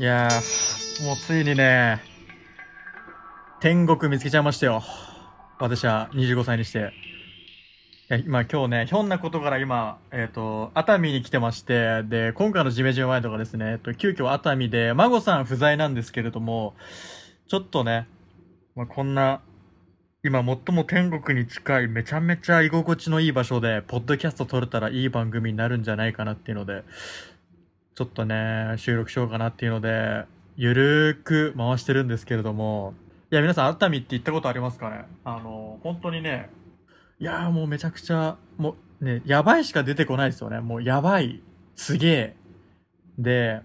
いやー、もうついにね、天国見つけちゃいましたよ。私は25歳にして。いや今今日ね、ひょんなことから今、えっ、と、熱海に来てまして、で、今回のジメジメワイドがですね、えっと、急遽熱海で、孫さん不在なんですけれども、ちょっとね、まあ、こんな、今最も天国に近いめちゃめちゃ居心地のいい場所で、ポッドキャスト撮れたらいい番組になるんじゃないかなっていうので、ちょっとね、収録しようかなっていうので、ゆるーく回してるんですけれども、いや、皆さん、熱海って行ったことありますかね？あの、本当にね、いやーもうめちゃくちゃ、もうね、やばいしか出てこないですよね。もうやばい、すげえ。で、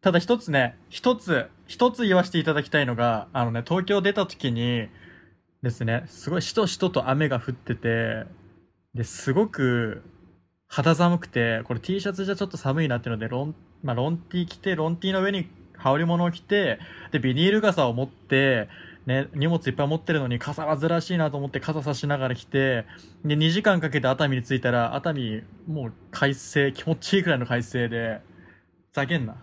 ただ一つね、一つ、一つ言わせていただきたいのが、あのね、東京出た時にですね、すごいしとしとと雨が降ってて、で、すごく肌寒くて、これ T シャツじゃちょっと寒いなっていうので、ロン、まあ、ロン T 着て、ロン T の上に羽織物を着て、で、ビニール傘を持って、ね、荷物いっぱい持ってるのに傘はずらしいなと思って傘差しながら来て、で、2時間かけて熱海に着いたら、熱海、もう快晴、気持ちいいくらいの快晴で、ふざけんな。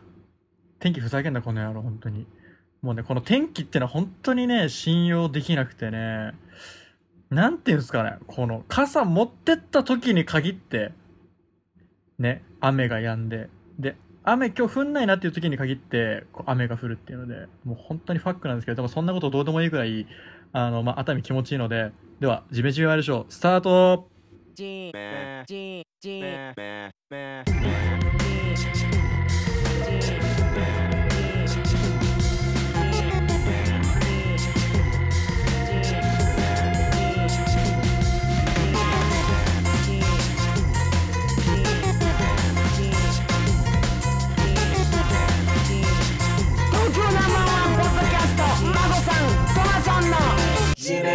天気ふざけんな、この野郎、本当に。もうね、この天気ってのは本当にね、信用できなくてね、なんていうんですかね、この傘持ってった時に限って、ね、雨が止んで、で、雨今日降んないなっていう時に限って、こう雨が降るっていうので、もう本当にファックなんですけど、でもそんなことどうでもいいくらい、あの、まあ、熱海気持ちいいので、では、ジメジメワイドショー、スタート!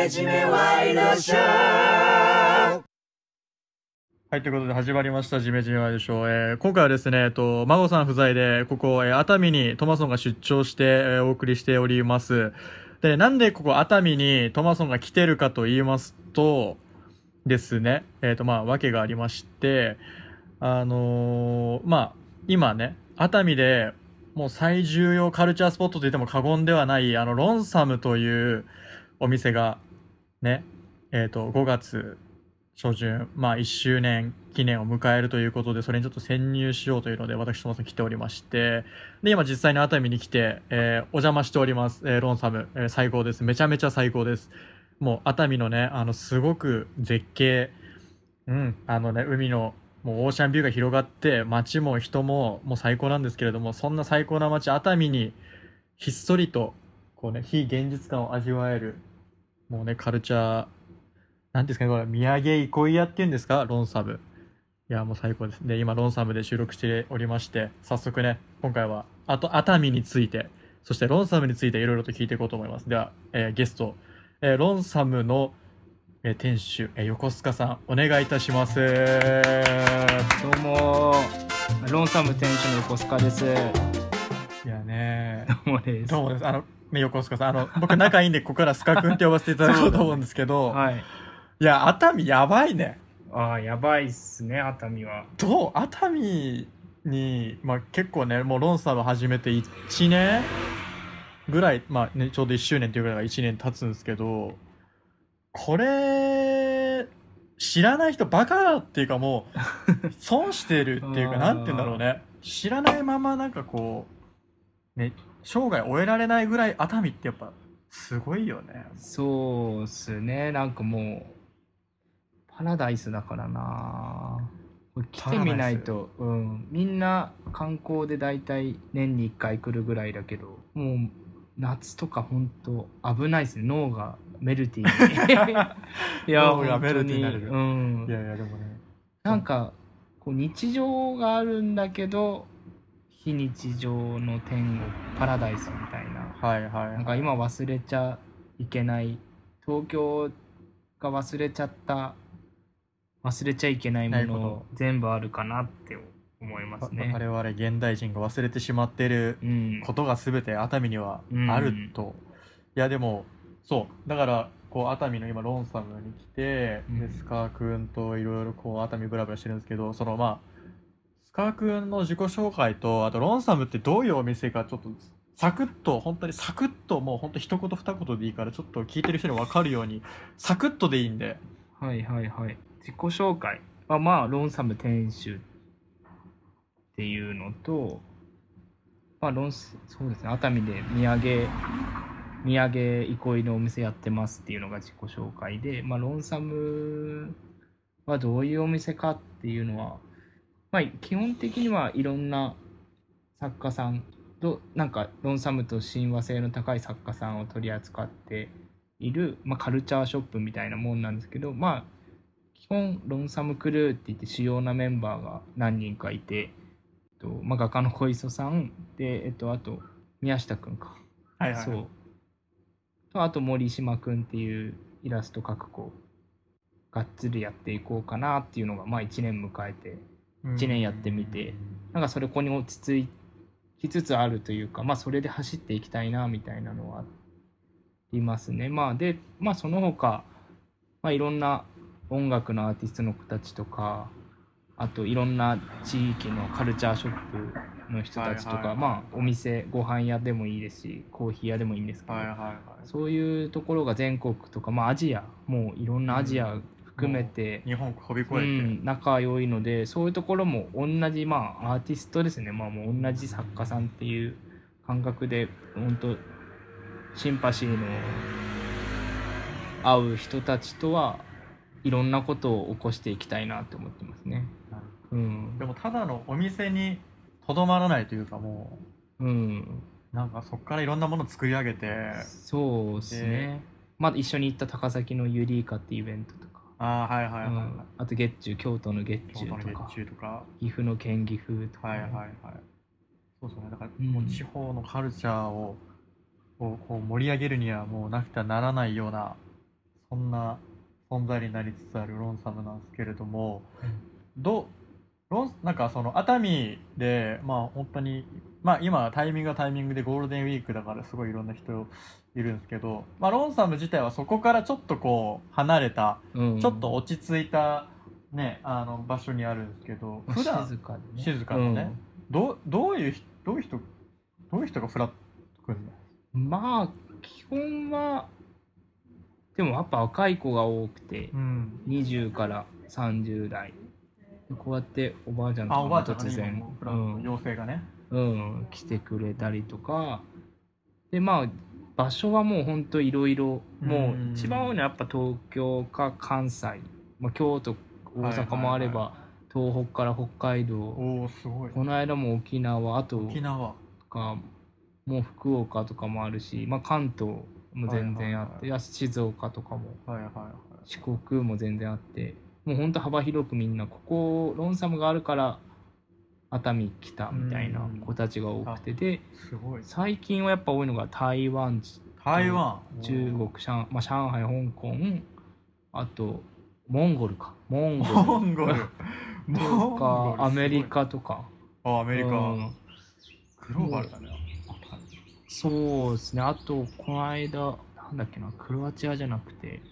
めじめワイドショーはい、ということで始まりました、ジメジメワイドショー。えー今回はですね、えっと、孫さん不在で、ここ、えー熱海にトマソンが出張して、えーお送りしております。で、なんでここ熱海にトマソンが来てるかと言いますと、ですね、えっ、と、まあ、わけがありまして、あのーまあ、今ね、熱海でもう最重要カルチャースポットと言っても過言ではない、あの、ロンサムというお店が、ね、えっ、と、5月初旬、まあ1周年記念を迎えるということで、それにちょっと潜入しようというので、私ともさん来ておりまして、で、今実際に熱海に来て、えーお邪魔しております。えーロンサム、えー最高です。めちゃめちゃ最高です。もう熱海のね、あの、すごく絶景、うん、あのね、海の、もうオーシャンビューが広がって、街も人ももう最高なんですけれども、そんな最高な街、熱海に、ひっそりと、こうね、非現実感を味わえる、もうね、カルチャー、なんですかね、これ、土産憩い屋っていうんですか、ロンサム。いや、もう最高です。で、今、ロンサムで収録しておりまして、早速ね、今回は、あと、熱海について、そしてロンサムについていろいろと聞いていこうと思います。では、えーゲスト、えーロンサムの、えー店主、え横須賀さん、お願いいたします。どうもロンサム店主の横須賀です。いやねどうもです。どうもです。あの、ね、横須賀さん、あの、僕仲いいんで、ここからスカ君って呼ばせていただこうと思うんですけど、はい。いや、熱海やばいね。ああ、やばいっすね、熱海は。どう？熱海に、まあ、結構ねもうロンサム始めて1年ぐらい、まあね、ちょうど1周年っていうぐらいが1年経つんですけどこれ知らない人バカだっていうかもう 損してるっていうかなんて言うんだろうね知らないままなんかこうね生涯終えられないぐらい熱海ってやっぱすごいよね。そうっすね、なんかもう、パラダイスだからな。来てみないと、うん、みんな観光で大体年に1回来るぐらいだけど、もう夏とか本当危ないですね、脳がメルティーに。いや、脳がメ。ルティーになる。うん。い。やいやでもね。なんかこう日常があるんだけど非日常の天国パラダイスみたいな。はいはい。なんか今忘れちゃいけない。東京が忘れちゃった忘れちゃいけないもの全部あるかなって思いますね。我々現代人が忘れてしまっているうん、ことが全て熱海にはあると、いやでもそう。だからこう熱海の今ロンサムに来て、うん。でスカー君といろいろこう熱海ブラブラしてるんですけどそのまあスカー君の自己紹介とあとロンサムってどういうお店かちょっとサクッと、本当にサクッと、もう本当一言二言でいいから、ちょっと聞いてる人に分かるように、サクッとでいいんで。はいはいはい。自己紹介はまあ、ロンサム店主っていうのと、まあ、ロンス、そうですね、熱海で土産、土産憩いのお店やってますっていうのが自己紹介で、まあ、ロンサムはどういうお店かっていうのは、まあ、基本的にはいろんな作家さんと、なんか、ロンサムと親和性の高い作家さんを取り扱っている、まあ、カルチャーショップみたいなもんなんですけど、まあ、基本、ロンサムクルーって言って主要なメンバーが何人かいて、えっとまあ、画家の小磯さんで、えっと、あと、宮下くんか。はいはい。そう。と、あと森島くんっていうイラスト描く子、がっつりやっていこうかなっていうのが、まあ1年迎えて、一年やってみてなんかそれこに落ち着きつつあるというか、まあそれで走っていきたいなみたいなのはありますね。まあで、まあその他、まあいろんな音楽のアーティストの子たちとか、あといろんな地域のカルチャーショップの人たちとか、はいはいはいまあお店、ご飯屋でもいいですし、コーヒー屋でもいいんですけど、はいはいはい。そういうところが全国とか、まあアジア、もういろんなアジア含めて、日本飛び越うえて。ん、仲良いのでそういうところも同じまあアーティストですねまあもう同じ作家さんっていう感覚で本当シンパシーの合う人たちとはいろんなことを起こしていきたいなって思ってますね。うんでもただのお店にとどまらないというかもうん、うなんかそこからいろんなものを作り上げてそうですね。まあ一緒に行った高崎のユリイカっていうイベントとか、ああはいはいはい、はい。うん。あと月中京都の月京都の中とか月中とか。岐阜の県岐阜とか、はいはいはい。そうですね。だからうん。もう地方のカルチャーをこうこう盛り上げるにはもうなくてはならないようなそんな存在になりつつあるロンサムなんですけれども、どうロンなんかその熱海でまあ本当にまあ今タイミングがタイミングでゴールデンウィークだからすごいいろんな人いるんですけど、まあ、ロンサム自体はそこからちょっとこう離れたうんちょっと落ち着いたねあの場所にあるんですけど普段静かでね。静かなね。どうどういう人どういう人どういう人がフラッと来るの？うんまあ基本はでもやっぱ若い子が多くてうん。20から30代。でこうやっておばあちゃんとかもあおばあちゃんが突然妖精がね、うん、うん、来てくれたりとか。でまあ場所はもうほんといろいろもう一番多いのはやっぱ東京か関西、まあ、京都大阪もあれば、は東北から北海道。おおすごい。この間も沖縄あと沖縄。とかもう福岡とかもあるし、まあ、関東も全然あって、はいはい静岡とかもはいはいはい四国も全然あってもうほんと幅広くみんなここロンサムがあるから熱海来たみたいな子たちが多くて。ですごい。最近はやっぱ多いのが台湾。台湾。中国上,、まあ、上海香港。あとモンゴルか。モンゴル。モンゴル。モンとゴかルアメリカとか。あアメリカ、うん。グローバルだね。そうですね。あと、この間、なんだっけな、クロアチアじゃなくて、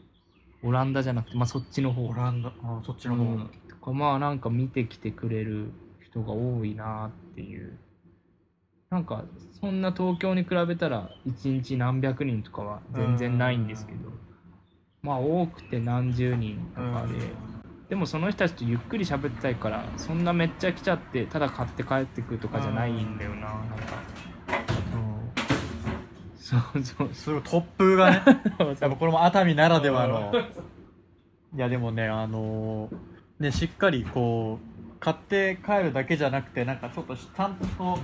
オランダじゃなくて、まあそっちの方。オランダ。あそっちの方、うん。とか、まあなんか見てきてくれる人が多いなっていう。なんか、そんな東京に比べたら、一日何百人とかは全然ないんですけど、まあ多くて何十人とかで、でもその人たちとゆっくり喋ってたいから、そんなめっちゃ来ちゃって、ただ買って帰ってくるとかじゃないんだよな、なんか。そう。そうすごい突風がね。やっぱこれも熱海ならではの。いやでもねあのーねしっかりこう買って帰るだけじゃなくてなんかちょっとちゃんとなんか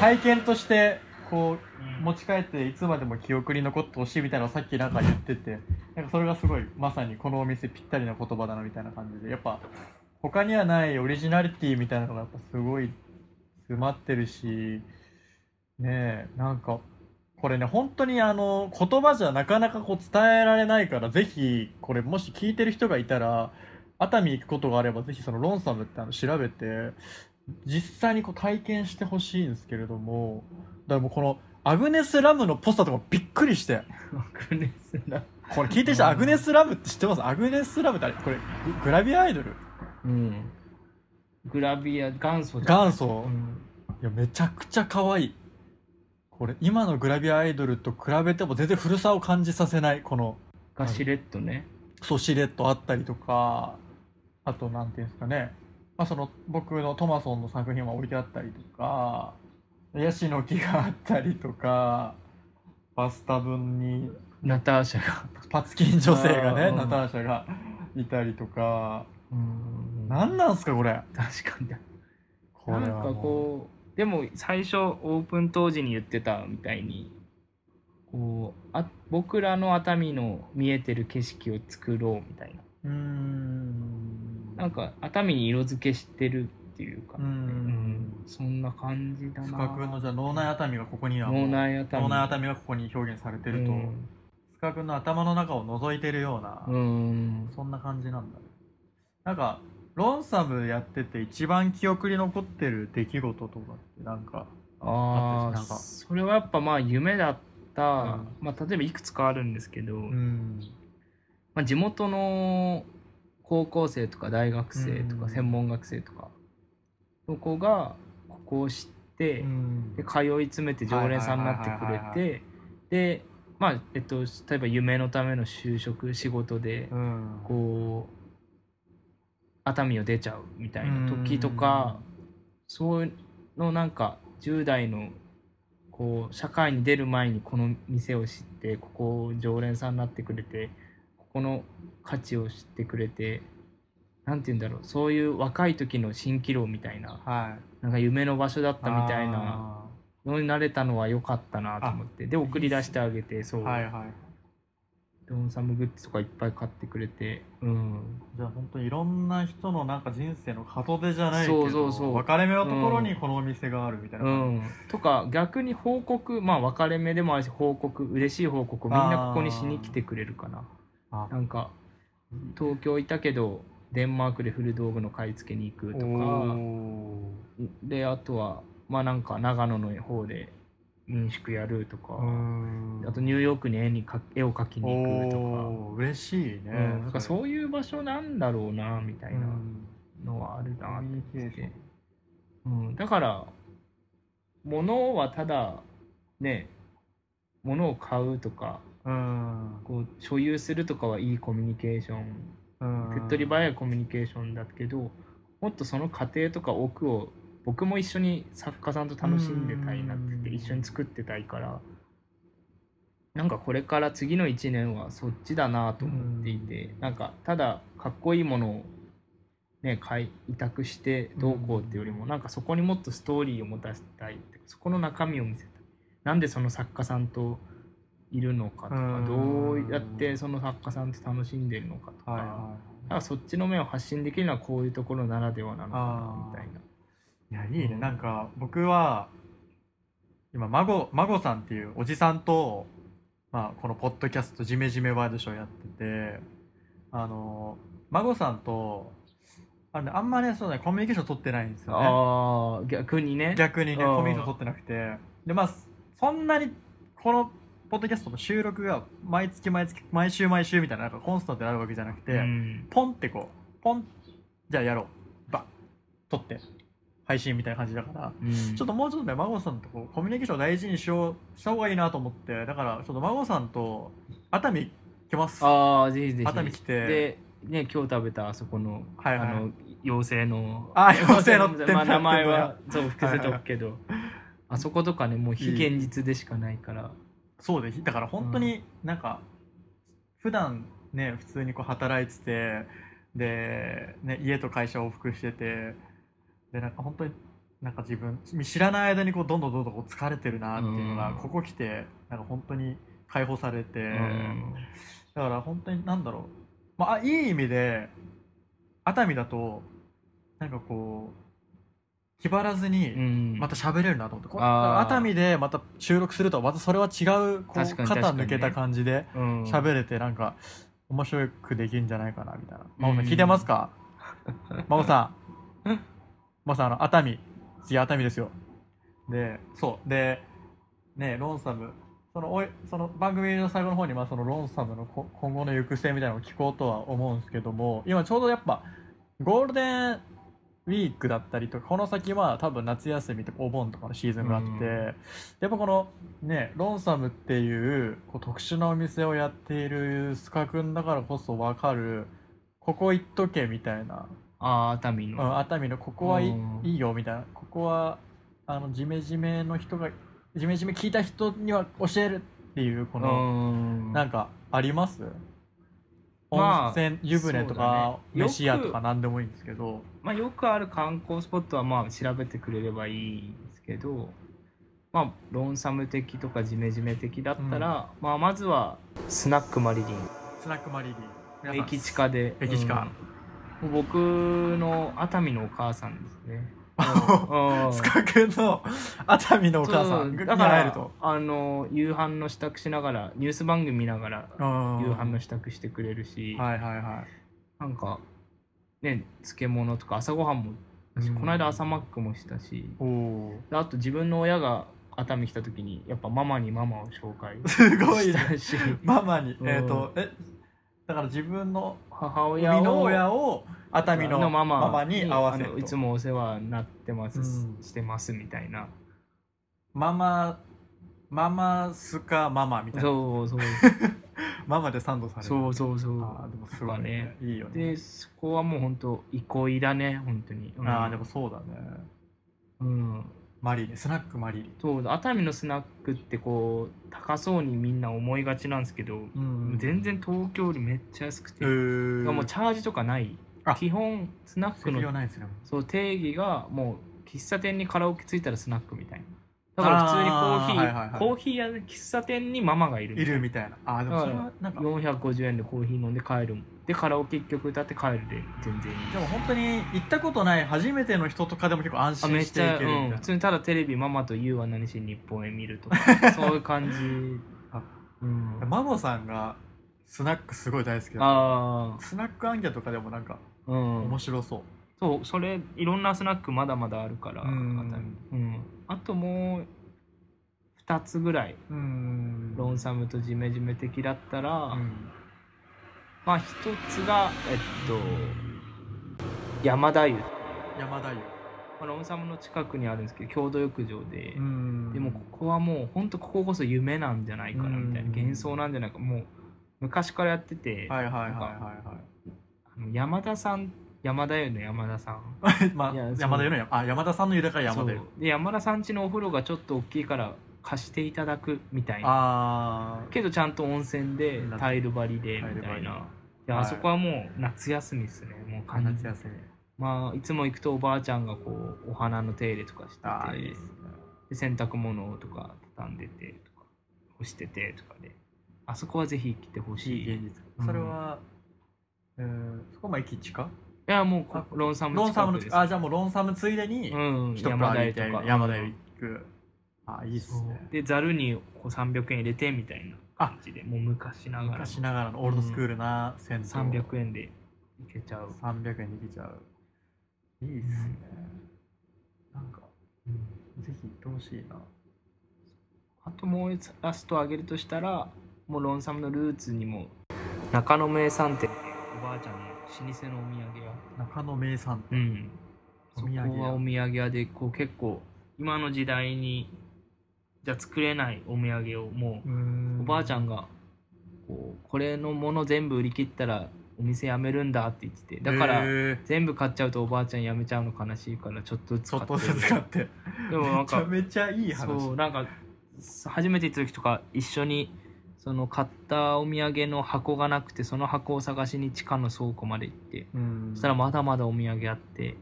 体験としてこう持ち帰っていつまでも記憶に残ってほしいみたいなのをさっきなんか言っててなんかそれがすごいまさにこのお店ぴったりな言葉だなみたいな感じでやっぱ他にはないオリジナリティみたいなのがやっぱすごい詰まってるしねえなんかこれね本当にあの言葉じゃなかなかこう伝えられないからぜひこれもし聞いてる人がいたら熱海行くことがあればぜひそのロンサムってあの調べて実際にこう体験してほしいんですけれどもだからもうこのアグネス・ラムのポスターとかもびっくりして。クネスだ。これ聞いてる人アグネス・ラムって知ってます？アグネス・ラムってあれこれググラビアアイドル？うん。グラビア、元祖元祖。うん。いやめちゃくちゃ可愛い。これ今のグラビアアイドルと比べても全然古さを感じさせないこの。がしれっとね、そうシレットあったりとかあとなんていうんですかね、まあ、その僕のトマソンの作品は置いてあったりとかヤシの木があったりとかバスタブにナターシャが。パツキン女性がねあーナターシャがいたりとか。うん。何なんすかこれ。確かに。これなんかはもこうでも最初オープン当時に言ってたみたいにこうあ僕らの熱海の見えてる景色を作ろうみたいな。うんなんか熱海に色付けしてるっていうか、うーんそんな感じだな。須賀君のじゃあ脳内熱海がここに脳内熱海。脳内熱海がここに表現されてると、うん。君の頭の中を覗いてるような、うん。そんな感じなんだ。なんかロンサムやってて一番記憶に残ってる出来事とかってなんかああそれはやっぱまあ夢だった、うん。まあ、例えばいくつかあるんですけど、ん。まあ、地元の高校生とか大学生とうん。か専門学生とかそこがここを知って、うん。で通い詰めて常連さんになってくれてでまあえっと例えば夢のための就職仕事でうん。こう熱海を出ちゃうみたいな時とかそういうのなんか10代のこう社会に出る前にこの店を知ってここを常連さんになってくれてここの価値を知ってくれてなんて言うんだろうそういう若い時の蜃気楼みたいなはい。なんか夢の場所だったみたいなあのになれたのは良かったなと思ってで送り出してあげてそう、ーはいはい。ドンサムグッズとかいっぱい買ってくれてうん。じゃあ本当いろんな人のなんか人生の門出じゃないけどそうそうそう。分かれ目のところにこのお店があるみたいな。う感ん、とか逆に報告まあ分かれ目でもあるし報告嬉しい報告みんなここにしに来てくれるかな。あなんか東京いたけどデンマークで古道具の買い付けに行くとか。おであとはまあなんか長野の方で民宿やるとか。あとニューヨークに絵にか絵を描きに行くとか、嬉しいね、うん、なんかそういう場所なんだろうなみたいなうん。のはあるなコミュニケーションうん、だから物はただね物を買うとか。うんこう所有するとかはいいコミュニケーション。うん。手っ取り早いコミュニケーションだけどもっとその過程とか奥を僕も一緒に作家さんと楽しんでたいなって一緒に作ってたいからなんかこれから次の1年はそっちだなと思っていてなんかただかっこいいものをね買い委託してどうこうっていうよりもなんかそこにもっとストーリーを持たせたいってそこの中身を見せたい。なんでその作家さんといるのかとかうん。どうやってその作家さんと楽しんでるのかとか。はいはなんかそっちの面を発信できるのはこういうところならではなのかなみたいな。いいやいいね、うん。なんか僕は今孫孫さんっていうおじさんと、まあ、このポッドキャスト「ジメジメワイドショー」やっててあの孫さんとああんまねそうねコミュニケーション取ってないんですよね。ああ逆にね。逆にねうん。コミュニケーション取ってなくて。でまあそんなにこのポッドキャストの収録が毎月毎月毎週毎週みたいななんかコンスタントであるわけじゃなくて、うん。ポンってこうポンじゃあやろう。バッ。撮って。配信みたいな感じだからうん。ちょっともうちょっとね孫さんとこうコミュニケーションを大事にしようした方がいいなと思ってだからちょっと孫さんと熱海来ます。ああぜひぜひ。熱海来て。でね今日食べたあそこの、はいはい。あの妖精の。あ妖精の天ぷらまあ名前はそう伏せとくけど。あそことかねもう非現実でしかないから。そうでだから本当になんか普段ね普通にこう働いててで、ね、家と会社往復しててでなんか本当になんか自分知らない間にこうどんどんどんどんこう疲れてるなっていうのがうん。ここ来てなんか本当に解放されて、うん。だから本当になんだろう、まああ、いい意味で熱海だとなんかこう気張らずに、うん。また喋れるなと思って、こあー。熱海でまた収録するとまたそれは違うこう肩抜けた感じでうん喋れてなんか面白くできるんじゃないかなみたいな。真帆さうんん聞いてますか？真帆さん。真帆さんあの熱海。次熱海ですよ。でそう。でねロンサム。そのおいその番組の最後の方にまあそのロンサムのこ今後の行く末みたいなのを聞こうとは思うんですけども今ちょうどやっぱゴールデンウィークだったりとかこの先は多分夏休みとかお盆とかのシーズンがあって、うん。やっぱこのねロンサムっていうこう特殊なお店をやっているスカ君だからこそ分かるここ行っとけみたいな、ああ熱海うんの、熱海のここはいい,、よみたいな。ここはあのジメジメの人がジメジメ聞いた人には教えるっていうこうの、ん。なんかあります？まあ温泉湯船とか、ね。飯屋とか何でもいいんですけど。まあ、よくある観光スポットはまあ調べてくれればいいんですけど、まあ、ロンサム的とかジメジメ的だったら、まあ、まずはスナックマリリン。スナックマリリン。駅地下で。駅地下うん。僕の熱海のお母さんですね。うんスカ君の熱海のお母さそん。がうだからに会えると。あの夕飯の支度しながらニュース番組見ながら夕夕飯の支度してくれるし、はいはいはい。なんかね漬物とか朝ごはんも、うん。この間朝マックもしたしおおであと自分の親が熱海来た時にやっぱママにママを紹介 すごいね。したし。ママに。うん。えっ、とえだから自分の母親を熱海のマママに合わせいつもお世話になってます、うん。してますみたいな。ママママスカママみたいな。そうそう。ママでサンドされる。そうそうそう。あーでもすごいね。いいよね。でそこはもう本当憩いだね本当に、うん。ああでもそうだね。うん。マリリンスナックマリリン。そう熱海のスナックってこう高そうにみんな思いがちなんですけど、うん。全然東京よりめっちゃ安くて、えー、もうチャージとかない。あ基本スナックのそう定義がもう喫茶店にカラオケついたらスナックみたいな。だから普通にコーヒー、あーはいはいはい。コーヒー屋で喫茶店にママがいるみいたいな。るみたいな。あーでもそれはなんかでも450円でコーヒー飲んで帰るでカラオケ1曲歌って帰るで全然いい。本当に行ったことない初めての人とかでも結構安心していけるみたいな。普通にただテレビママと YOU は何しに日本へ見るとか そういう感じ。あうん。マモさんがスナックすごい大好きだあスナックアンギャとかでもなんか面白そう、そうそれいろんなスナックまだまだあるからうん。うん。あともう2つぐらい。うん。ロンサムとジメジメ的だったら、うん。まあ一つがえっと山田湯。山田湯。まあロンサムの近くにあるんですけど郷土浴場で、ん。でもここはもう本当こここそ夢なんじゃないかなみたいな。うん。幻想なんじゃないか。もう昔からやってて、はいはいはいなんかはあの山田さん山田湯の山田さん。いはいまあ山田湯のあ山田さんの湯だから山田湯そう。で山田さん家のお風呂がちょっと大きいから貸していただくみたいな。けどちゃんと温泉でなタイル張りでみたいな。であそこはもう夏休みですねもう完全に。夏休み。まあいつも行くとおばあちゃんがこうお花の手入れとかしてああいいで洗濯物とか畳んでてとか干しててとかであそこはぜひ来てほしい。それは、えーそこも駅近？やもうロンサムロンサムのあじゃあもうロンサムついでにうん一山山田湯と山田湯行く。あいいっすね。でざるにこう300円入れてみたいな感じでもう昔ながらの。昔ながらの。オールドスクールな銭湯、300円で行けちゃう、300円できちゃう。いいっすね、なんかぜひ行ってほしいな。あともうラスト上げるとしたらもうロンサムのルーツにも中野名産店。おばあちゃんの老舗のお土産屋中野名産うん。おそこ土産屋はお土産屋でこう結構今の時代にじゃ作れないお土産をもうおばあちゃんんがこうこれのもの全部売り切ったらお店辞めるんだって言っててだから全部買っちゃうとおばあちゃん辞めちゃうの悲しいからちょっとずつちょっ買ってとずつ買って。でもなんめちゃかめちゃいい話。そうなんか初めて行った時とか一緒にその買ったお土産の箱がなくてその箱を探しに地下の倉庫まで行ってうん。そしたらまだまだお土産あって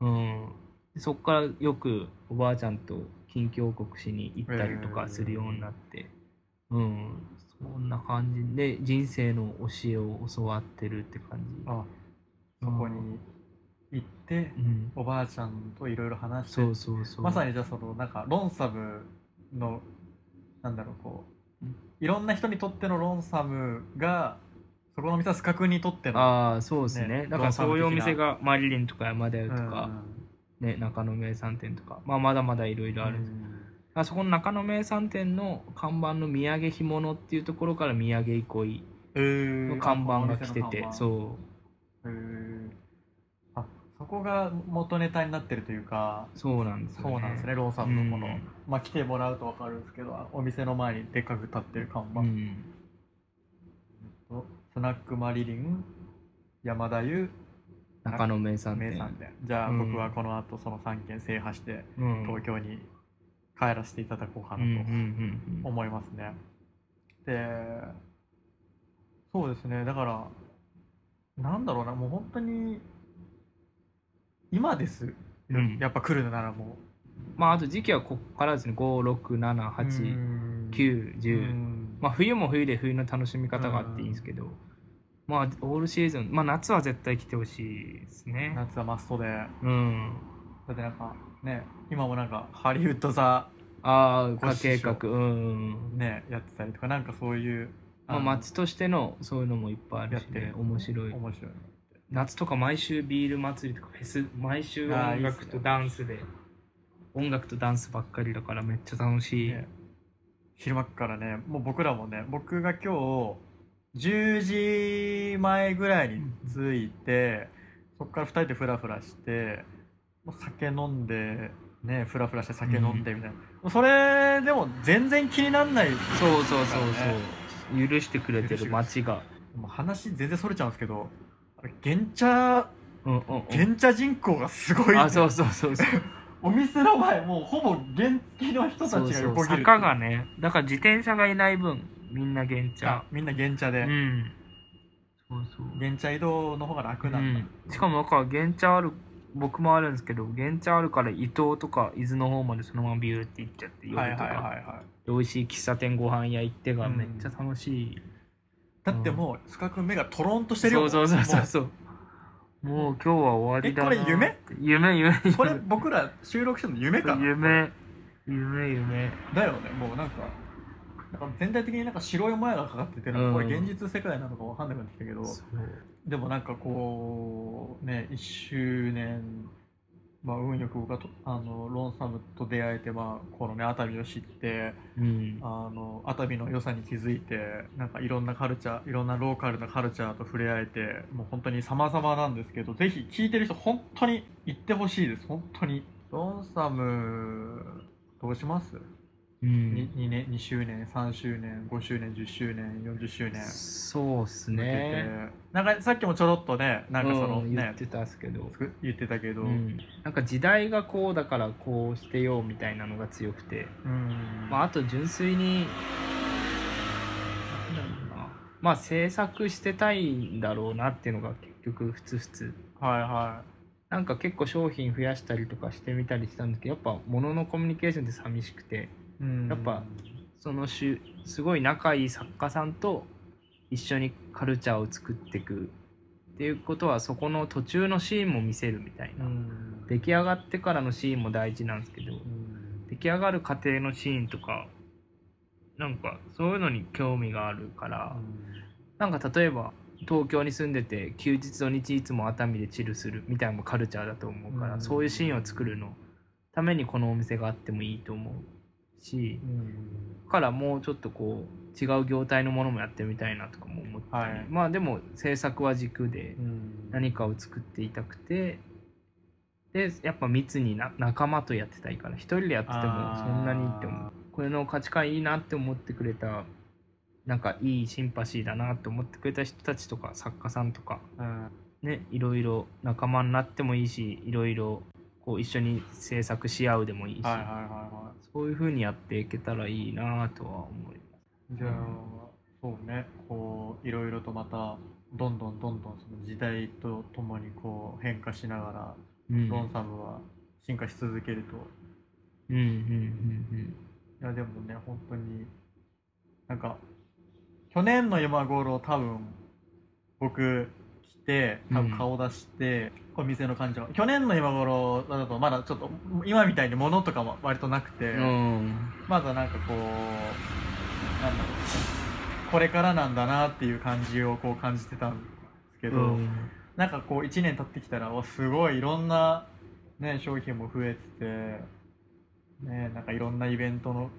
うん。でそっからよくおばあちゃんと近況報告しに行ったりとかするようになって、うん。そんな感じで人生の教えを教わってるって感じ。あそこに行ってうん。おばあちゃんといろいろ話してそうそうそう。まさにじゃあそのなんかロンサムのなんだろうこういろんな人にとってのロンサムがそこの店はスカ君にとってのああそうですね。ねだからそういうお店がマリリンとか山田湯とうん。か、ね、中野名産店とか、まあ、まだまだいろいろあるんです、うん。あそこの中野名産店の看板の土産干物っていうところから土産憩いえー。の看板が来ててう。そへー。あそここが元ネタになってるというかそうなんですよね。そうなんですねローさんのこの、うんまあ来てもらうと分かるんですけどお店の前にでっかく立ってる看板、うん。とスナックマリリン山田湯中野名産店。名産店。じゃあうん僕はこの後その3軒制覇してうん。東京に帰らせていただこうかなと思いますね、でそうですね。だからなんだろうな。もう本当に今です、うん。やっぱ来るならもまああと時期はこっからですね。う5678 9 10まあ冬も冬で冬の楽しみ方があっていいんですけど。まあオールシーズンまあ夏は絶対来てほしいですね。夏はマストで。だうん。ってなんかね今もなんかハリウッド座ああ家ご師匠計画。うん。ねやってたりとかなんかそういうまあ、の街としてのそういうのもいっぱいあるし、ね。面白い。面白い。夏とか毎週ビール祭りとかフェス毎週音楽とダンスで音楽とダンスばっかりだからめっちゃ楽しい、ね。昼間っからねもう僕らもね僕が今日10時前ぐらいに着いて、そこから2人でフラフラしてもう酒飲んでねフラフラして酒飲んでみたいな、もうそれでも全然気にならない。そうそうそうそう。許してくれてる街が。もう話全然それちゃうんですけどあれ原茶うんうんうん。原茶人口がすごい、あそうそうそうそうお店の前もうほぼ原付の人たちが横切る坂がねだから自転車がいない分みんな原あ茶みんな原茶で、うん。そうそう。原茶移動の方が楽うなんだ、ん、しかもだから原茶ある僕もあるんですけど原茶あるから伊東とか伊豆の方までそのままビューって行っちゃって夜とか、はいはいはいはい美味しい喫茶店ご飯屋行ってがうんめっちゃ楽しい、だってもう、スカ君目がトロンとしてるよ。そうそうそうそうもそうもう今日は終わりだな。えこれ夢？夢夢うこれ僕ら収録してるの夢か。な夢夢夢。だよね、もうなんか、なんか全体的になんか白い前がかかってて、なんかこれ現実世界なのかわかんなくなってきたけど、でもなんかこう、ね、1周年、まあ運よく僕がとあのロンサムと出会えて、まあこのね、熱海を知って、うん。あの熱海の良さに気づいてなんかいろんなカルチャーいろんなローカルなカルチャーと触れ合えてもう本当に様々なんですけどぜひ聞いてる人本当に行ってほしいです。本当に。ロンサムどうします、うん。に 2, 年2周年3周年5周年10周年40周年。そうっすね。なんかさっきもちょろっとねなんかそのねうん言っ、てたっすけど、言ってたけど、うん、なんか時代がこうだからこうしてようみたいなのが強くて。うん。まあ、あと純粋になんだろうな。まあ制作してたいんだろうなっていうのが結局ふつふつはいはなんか結構商品増やしたりとかしてみたりしたんですけどやっぱ物のコミュニケーションって寂しくてやっぱそのしゅすごい仲いい作家さんと一緒にカルチャーを作っていくっていうことはそこの途中のシーンも見せるみたいな、うん。出来上がってからのシーンも大事なんですけどうん。出来上がる過程のシーンとかなんかそういうのに興味があるから、なんか例えば東京に住んでて休日土日いつも熱海でチルするみたいなカルチャーだと思うから、うん。そういうシーンを作るのためにこのお店があってもいいと思うしうん。だからもうちょっとこう違う業態のものもやってみたいなとかも思ったり、はい。まあでも制作は軸でうん。何かを作っていたくて。でやっぱ密にな仲間とやってたいから一人でやっててもそんなにって思う。これの価値観いいなって思ってくれたなんかいいシンパシーだなって思ってくれた人たちとか作家さんとか。うん。ねいろいろ仲間になってもいいしいろいろこう一緒に制作し合うでもいいし、はいはいはいはそういう風にやっていけたらいいなとは思います。い。じゃあ、そうね、こう、いろいろとまた、どんどんどんどんその時代とともにこう変化しながら、うんロンサムは進化し続けると。うんうんうんいや、でもね、本当に、なんか、去年の今頃多分、僕来て、多分顔出して、お店の感じは、去年の今頃だとまだちょっと、今みたいに物とかも割となくて、うん。うんまだなんかこうなんだろうこれからなんだなっていう感じをこう感じてたんですけど、うん。なんかこう1年経ってきたらわすごいいろんな、ね、商品も増えてて、ね、なんかいろんなイベントの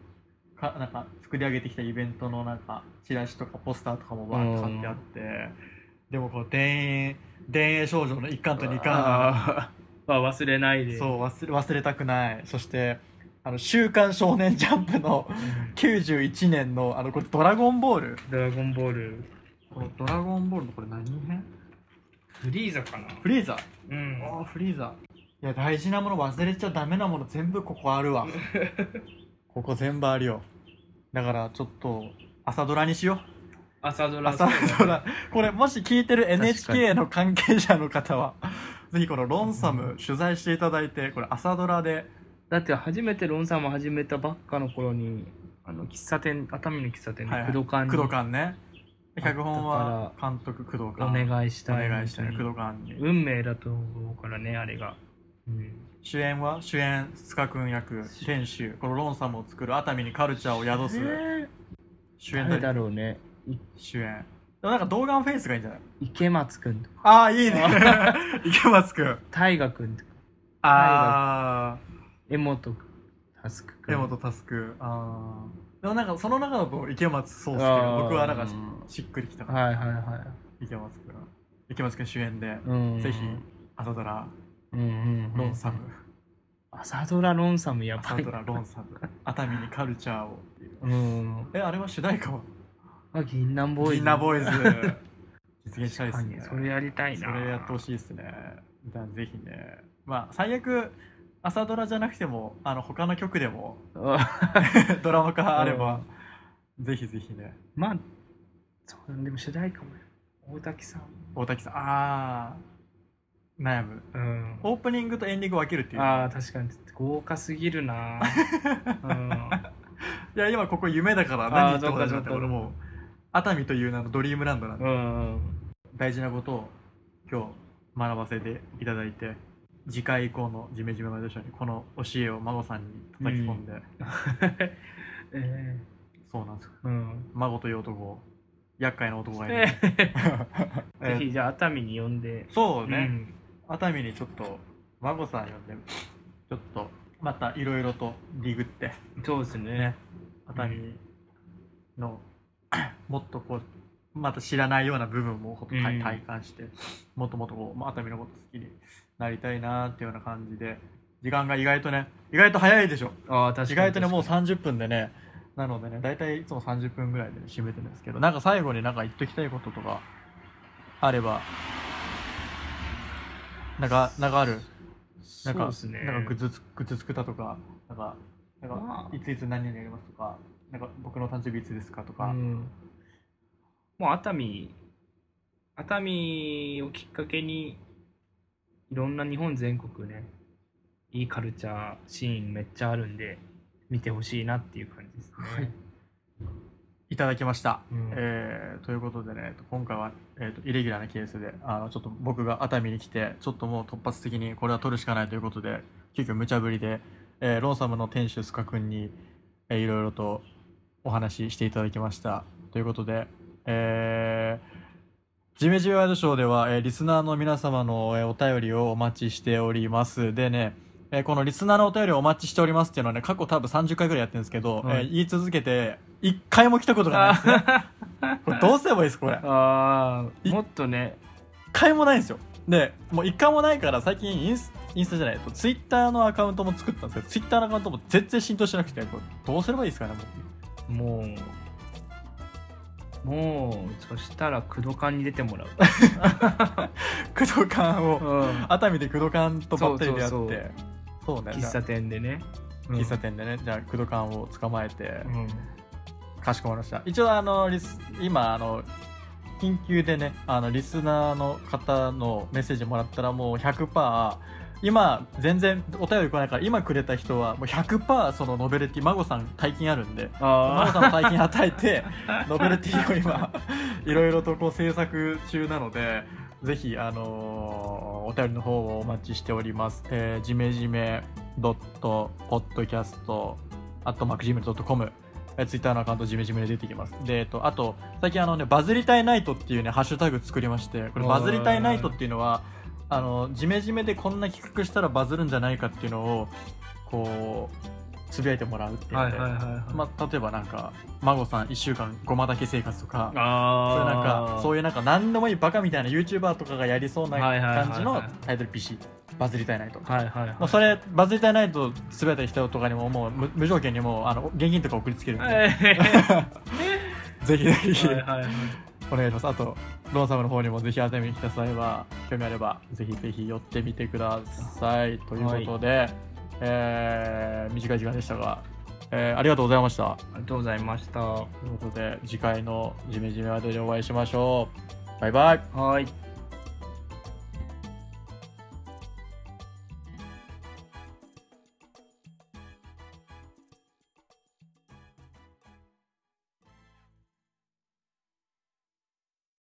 かなんか作り上げてきたイベントのなんかチラシとかポスターとかもバーッと貼ってあって、でもこう田園田園少女の一巻と二巻。あは 忘れないで。そう忘れ忘れたくない。そしてあの「週刊少年ジャンプ」のうん。91年のあのこれ「ドラゴンボール。ドラゴンボール」これドラゴンボールのこれ何編？フリーザかな。フリーザ？うん。ああフリーザ。いや大事なもの忘れちゃダメなもの全部ここあるわ。ここ全部あるよ。だからちょっと朝ドラにしよう朝ドラ朝ドラ。これもし聞いてる NHK の関係者の方は ぜひこのロンサム取材していただいてこれ朝ドラで。だって初めてロンさんも始めたばっかの頃にあの喫茶店熱海の喫茶店ではいはい。工藤館に工藤館ね。脚本は監督工藤お館願いしたいお願いしたい。工藤館に。運命だと思うからねあれが、うん、主演は？主演スカ君役店主。このロンサムを作る熱海にカルチャーを宿す。主演誰だだろうね。い主演。でもなんか動画フェイスがいいんじゃない？池松くんとか。ああいいね。池松君大河くんとか。ああ江本佑くん。江本佑ああでもなんかその中だと池松壮亮僕はなんかししっくりきた。から、はいはい。は池松君池松君主演で、い、うん、ぜひ朝ドラ。うんうんうん。ロンサム、朝ドラロンサムやばい。朝ドラロンサム。熱海にカルチャーをっていう。うん。えあれは主題歌は？あ銀杏ボーイズ。みんなボーイズ。実現したいですね。それやりたいな。それやってほしいですね。ぜひね。まあ最悪朝ドラじゃなくてもあの他の曲でも ドラマ化あれば、ぜひぜひね。まあそうでも主題歌も大滝さん。大滝さん。ああ悩む。うん。オープニングとエンディング分けるっていう。ああ確かに。豪華すぎるなうん いや今ここ夢だから何言っても大丈夫だって俺も。う熱海という名のドリームランドなんで、うん大事なことを今日学ばせていただいて次回以降のジメジメワイドショーにこの教えを孫さんに叩き込んで、えそうなんですよ。えうん。孫という男厄介な男がいる、ぜえ。ひじゃあ熱海に呼んで。そうね、ん。熱海にちょっと孫さん呼んでちょっとまたいろいろとディグって。そうですね。ね。熱海の もっとこうまた知らないような部分もほんと体うん。体感して、もっともっとこうまあ熱海のこと好きになりたいなっていうような感じで時間が意外とね意外と早いでしょ。ああ確かに意外とねもう確か30分でねなのでね大体いつも30分ぐらいで、ね、締めてるんですけどなんか最後になんか言っときたいこととかあればなんかなんかある？になんかそうですね。なんかグツつグツつくたとかなんかなんか、まあ。いついつ何々やりますとかなんか僕の誕生日いつですかとか、うん。もう熱海熱海をきっかけにいろんな日本全国ねいいカルチャーシーンめっちゃあるんで見てほしいなっていう感じですね。はい。いただきました、うん。えーということでね今回は、えーとイレギュラーなケースであのちょっと僕が熱海に来てちょっともう突発的にこれは取るしかないということで急遽無茶ぶりで、えーロンサムの店主スカ君に、えーいろいろとお話ししていただきましたということでえージメジメワイドショーでは、えーリスナーの皆様の、えーお便りをお待ちしております。でね、えーこのリスナーのお便りをお待ちしておりますっていうのはね、過去多分30回ぐらいやってるんですけど、はいえー言い続けて、1回も来たことがないですね。これどうすればいいですこれ？1あいあもっとね回もないんですよ。で、もう1回もないから最近インスインスタじゃないと、ツイッターのアカウントも作ったんですけど、ツイッターのアカウントも全然浸透してなくて、これどうすればいいですかね、もう。もうもうそしたら工藤館に出てもらう。工藤館を、うん熱海で工藤館とばったり出会って、そうね。喫茶店でね。うん喫茶店でね、じゃあ工藤館を捕まえて、うんかしこまりました一応あのリス今あの緊急でねあのリスナーの方のメッセージもらったらもう100%今全然お便り来ないから今くれた人はもう100%そのノベルティ孫さん大金あるんで孫あさんの大金与えて ノベルティを今いろいろとこう制作中なのでぜひあのーお便りの方をお待ちしております。えー、じめじめドットポッドキャストアットマーク Gmail.com えツイッターのアカウントじめじめで出てきます。で、えっと、あと、最近あのね、バズりたいナイトっていうね、ハッシュタグ作りまして、これバズりたいナイトっていうのは、あの、じめじめでこんな企画したらバズるんじゃないかっていうのを、こう、つぶやいてもらうっていうので、はいはいはいはい。まあ、例えばなんか孫さん1週間ごまだけ生活とか。あそういうなんかそういうなんか何でもいいバカみたいな YouTuber とかがやりそうなはいはいはいはい。感じのタイトル PC バズりたいナイト、はいはいはい。もうそれバズりたいナイトつぶやいた人とかにももう無無条件にもうあの現金とか送りつけるんで、え ぜひぜひ、ーはいはいはい。お願いします。あとロンサムの方にもぜひ熱海に来た際は興味あればぜひぜひ寄ってみてください。ということで、えー短い時間でしたが、えーありがとうございました。ありがとうございました。ということで次回のジメジメワードでお会いしましょう。バイバイ。はい。